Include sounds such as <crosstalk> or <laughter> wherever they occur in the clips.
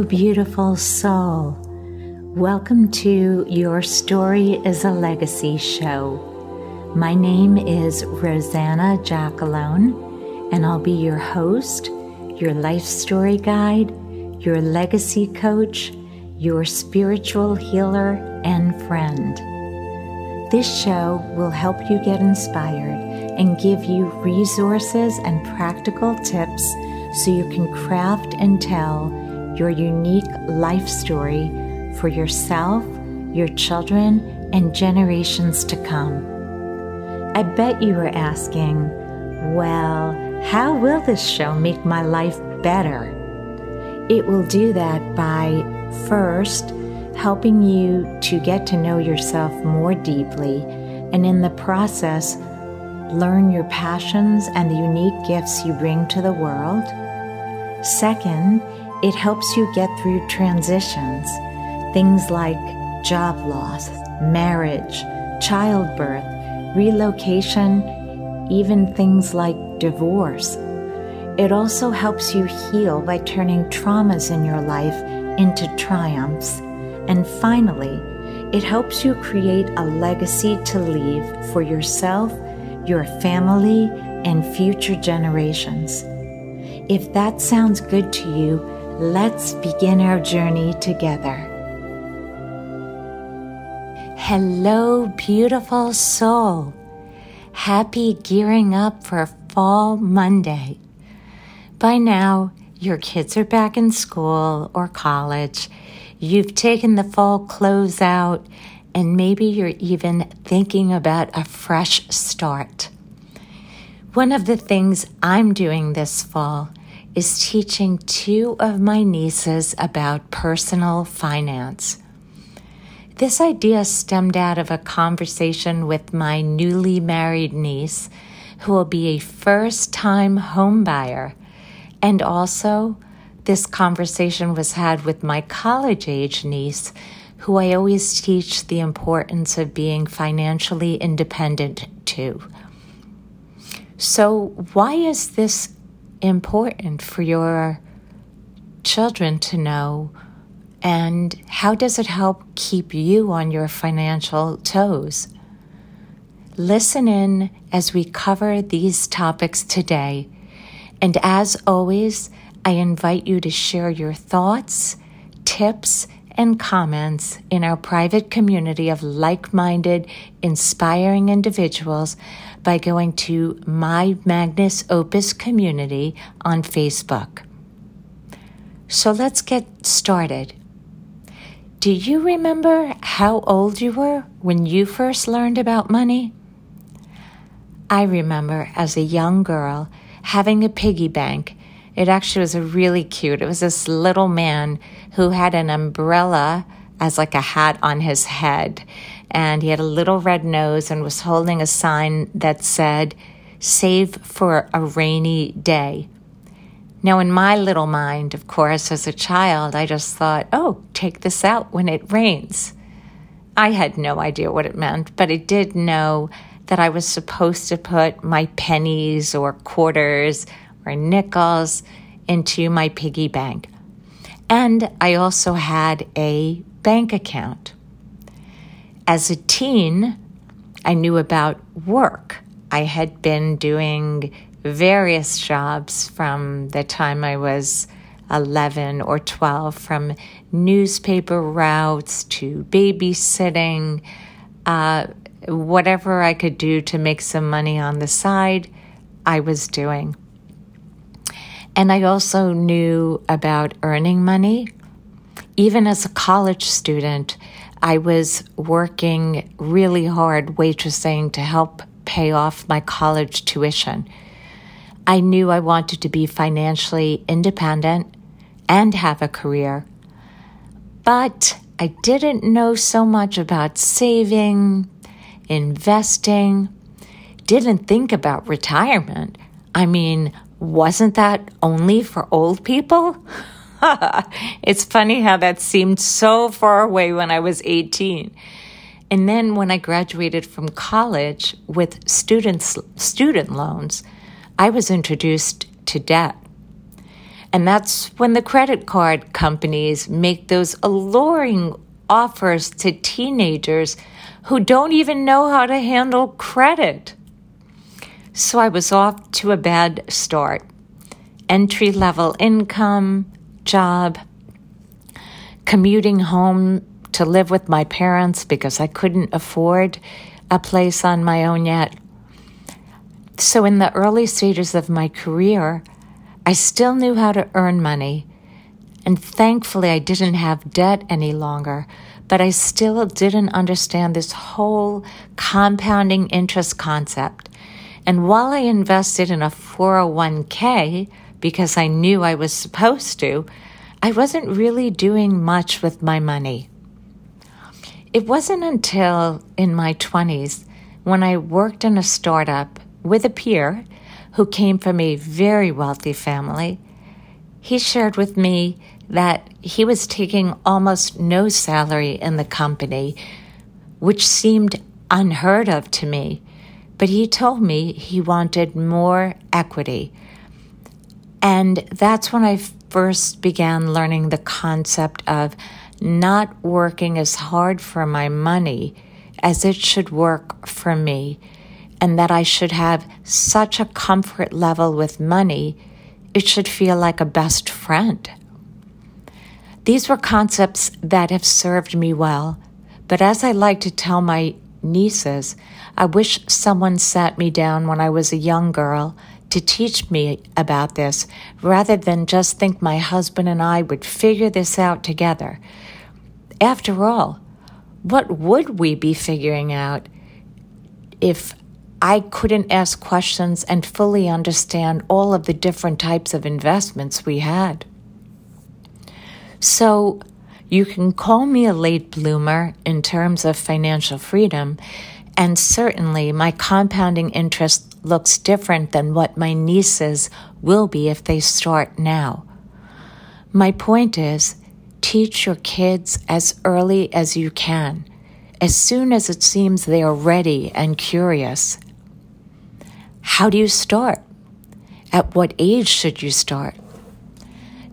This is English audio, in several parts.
Beautiful soul. Welcome to Your Story is a Legacy show. My name is Rosanna Giacalone, and I'll be your host, your life story guide, your legacy coach, your spiritual healer, and friend. This show will help you get inspired and give you resources and practical tips so you can craft and tell your unique life story for yourself, your children, and generations to come. I bet you are asking, well, how will this show make my life better? It will do that by first helping you to get to know yourself more deeply, and in the process, learn your passions and the unique gifts you bring to the world. Second, it helps you get through transitions, things like job loss, marriage, childbirth, relocation, even things like divorce. It also helps you heal by turning traumas in your life into triumphs. And finally, it helps you create a legacy to leave for yourself, your family, and future generations. If that sounds good to you, let's begin our journey together. Hello, beautiful soul. Happy gearing up for Fall Monday. By now, your kids are back in school or college. You've taken the fall clothes out, and maybe you're even thinking about a fresh start. One of the things I'm doing this fall is teaching two of my nieces about personal finance. This idea stemmed out of a conversation with my newly married niece, who will be a first time homebuyer. And also, this conversation was had with my college age niece, who I always teach the importance of being financially independent to. So, why is this important for your children to know? And how does it help keep you on your financial toes? Listen in as we cover these topics today. And as always, I invite you to share your thoughts, tips, and comments in our private community of like minded, inspiring individuals by going to My Magnus Opus Community on Facebook. So let's get started. Do you remember how old you were when you first learned about money? I remember as a young girl having a piggy bank. It actually was a really cute. It was this little man who had an umbrella as like a hat on his head and he had a little red nose and was holding a sign that said, Save for a rainy day. Now, in my little mind, of course, as a child, I just thought, oh, take this out when it rains. I had no idea what it meant, but I did know that I was supposed to put my pennies or quarters or nickels into my piggy bank. And I also had a bank account. As a teen, I knew about work. I had been doing various jobs from the time I was 11 or 12, from newspaper routes to babysitting, uh, whatever I could do to make some money on the side, I was doing. And I also knew about earning money. Even as a college student, I was working really hard waitressing to help pay off my college tuition. I knew I wanted to be financially independent and have a career, but I didn't know so much about saving, investing, didn't think about retirement. I mean, wasn't that only for old people? <laughs> <laughs> it's funny how that seemed so far away when I was 18. And then when I graduated from college with students, student loans, I was introduced to debt. And that's when the credit card companies make those alluring offers to teenagers who don't even know how to handle credit. So I was off to a bad start. Entry level income, job, commuting home to live with my parents because I couldn't afford a place on my own yet. So, in the early stages of my career, I still knew how to earn money. And thankfully, I didn't have debt any longer, but I still didn't understand this whole compounding interest concept. And while I invested in a 401k because I knew I was supposed to, I wasn't really doing much with my money. It wasn't until in my 20s when I worked in a startup with a peer who came from a very wealthy family. He shared with me that he was taking almost no salary in the company, which seemed unheard of to me. But he told me he wanted more equity. And that's when I first began learning the concept of not working as hard for my money as it should work for me, and that I should have such a comfort level with money, it should feel like a best friend. These were concepts that have served me well, but as I like to tell my nieces, I wish someone sat me down when I was a young girl to teach me about this rather than just think my husband and I would figure this out together. After all, what would we be figuring out if I couldn't ask questions and fully understand all of the different types of investments we had? So, you can call me a late bloomer in terms of financial freedom, and certainly my compounding interest looks different than what my nieces will be if they start now. My point is, teach your kids as early as you can, as soon as it seems they are ready and curious. How do you start? At what age should you start?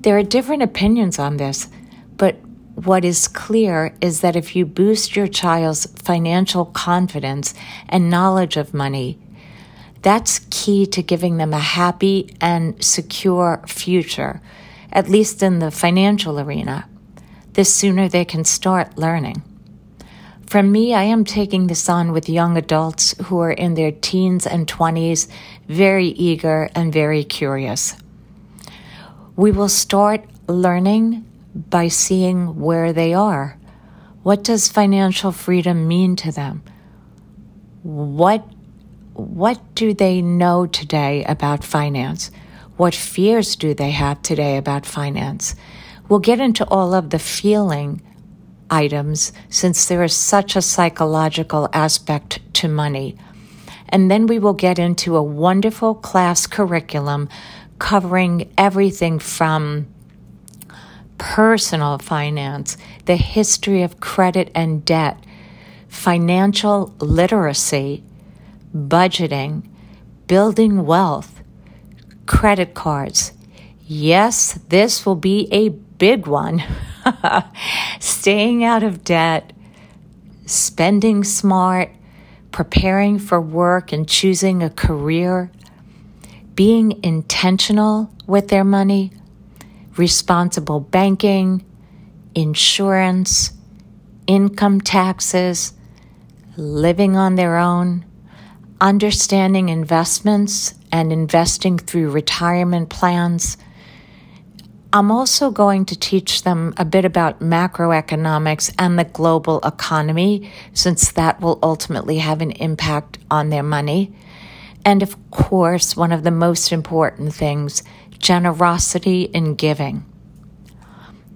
There are different opinions on this, but what is clear is that if you boost your child's financial confidence and knowledge of money, that's key to giving them a happy and secure future, at least in the financial arena the sooner they can start learning. From me, I am taking this on with young adults who are in their teens and 20s, very eager and very curious. We will start learning by seeing where they are. What does financial freedom mean to them? What, what do they know today about finance? What fears do they have today about finance? We'll get into all of the feeling items since there is such a psychological aspect to money. And then we will get into a wonderful class curriculum covering everything from personal finance, the history of credit and debt, financial literacy, budgeting, building wealth, credit cards. Yes, this will be a big one <laughs> staying out of debt, spending smart, preparing for work and choosing a career, being intentional with their money, responsible banking, insurance, income taxes, living on their own, understanding investments and investing through retirement plans I'm also going to teach them a bit about macroeconomics and the global economy, since that will ultimately have an impact on their money. And of course, one of the most important things generosity in giving.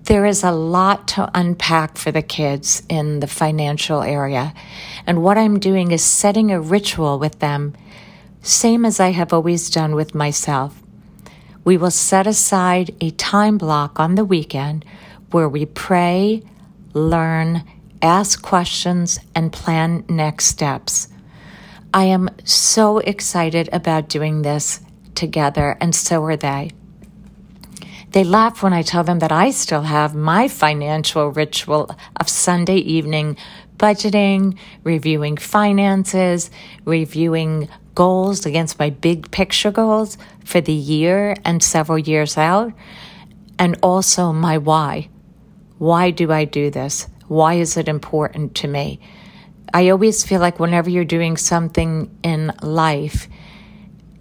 There is a lot to unpack for the kids in the financial area. And what I'm doing is setting a ritual with them, same as I have always done with myself we will set aside a time block on the weekend where we pray, learn, ask questions, and plan next steps. I am so excited about doing this together, and so are they. They laugh when I tell them that I still have my financial ritual of Sunday evening budgeting, reviewing finances, reviewing goals against my big picture goals for the year and several years out, and also my why. Why do I do this? Why is it important to me? I always feel like whenever you're doing something in life,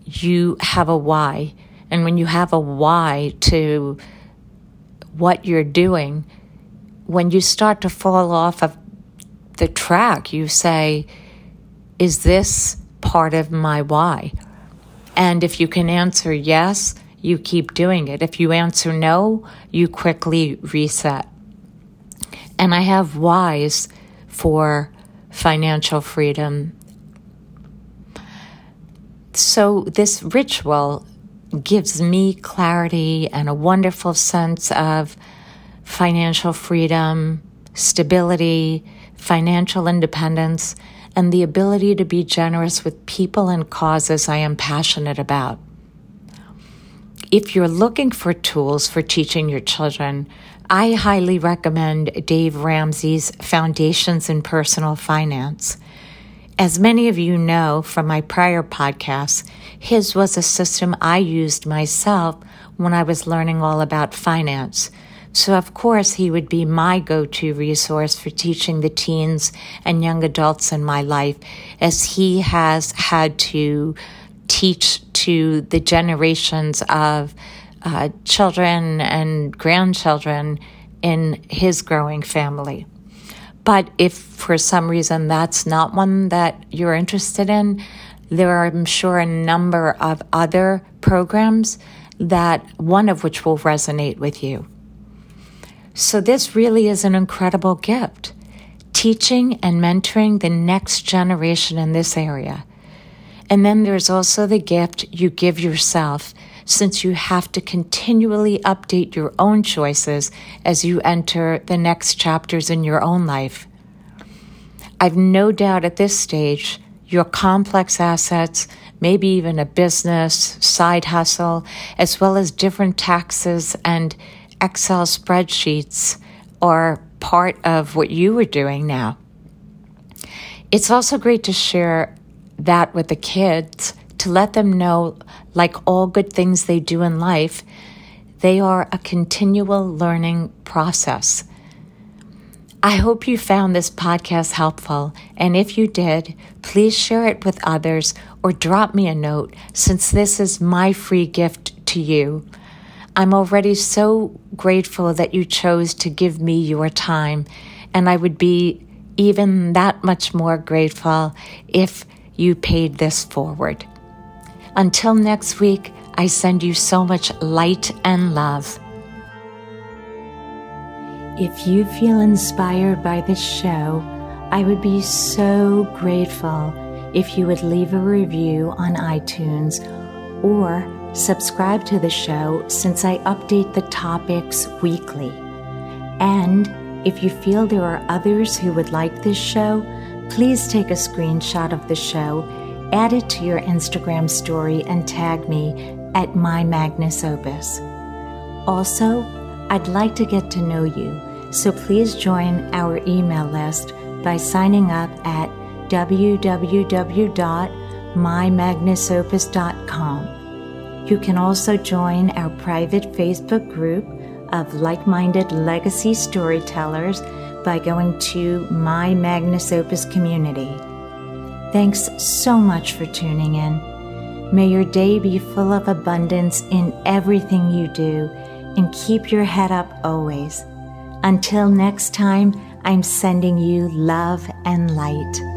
you have a why. And when you have a why to what you're doing, when you start to fall off of the track, you say, Is this part of my why? And if you can answer yes, you keep doing it. If you answer no, you quickly reset. And I have whys for financial freedom. So, this ritual gives me clarity and a wonderful sense of financial freedom, stability, financial independence, and the ability to be generous with people and causes I am passionate about. If you're looking for tools for teaching your children, I highly recommend Dave Ramsey's Foundations in Personal Finance. As many of you know from my prior podcasts, his was a system I used myself when I was learning all about finance. So, of course, he would be my go to resource for teaching the teens and young adults in my life, as he has had to teach to the generations of uh, children and grandchildren in his growing family. But if for some reason that's not one that you're interested in, there are, I'm sure, a number of other programs that one of which will resonate with you. So, this really is an incredible gift teaching and mentoring the next generation in this area. And then there's also the gift you give yourself since you have to continually update your own choices as you enter the next chapters in your own life. I've no doubt at this stage your complex assets, maybe even a business, side hustle, as well as different taxes and Excel spreadsheets are part of what you are doing now. It's also great to share that with the kids to let them know, like all good things they do in life, they are a continual learning process. I hope you found this podcast helpful, and if you did, please share it with others or drop me a note since this is my free gift to you. I'm already so grateful that you chose to give me your time, and I would be even that much more grateful if you paid this forward. Until next week, I send you so much light and love. If you feel inspired by this show, I would be so grateful if you would leave a review on iTunes or subscribe to the show since I update the topics weekly. And if you feel there are others who would like this show, please take a screenshot of the show, add it to your Instagram story, and tag me at My Magnus Opus. Also, I'd like to get to know you, so please join our email list by signing up at www.mymagnusopus.com. You can also join our private Facebook group of like minded legacy storytellers by going to My Magnus Opus Community. Thanks so much for tuning in. May your day be full of abundance in everything you do and keep your head up always. Until next time, I'm sending you love and light.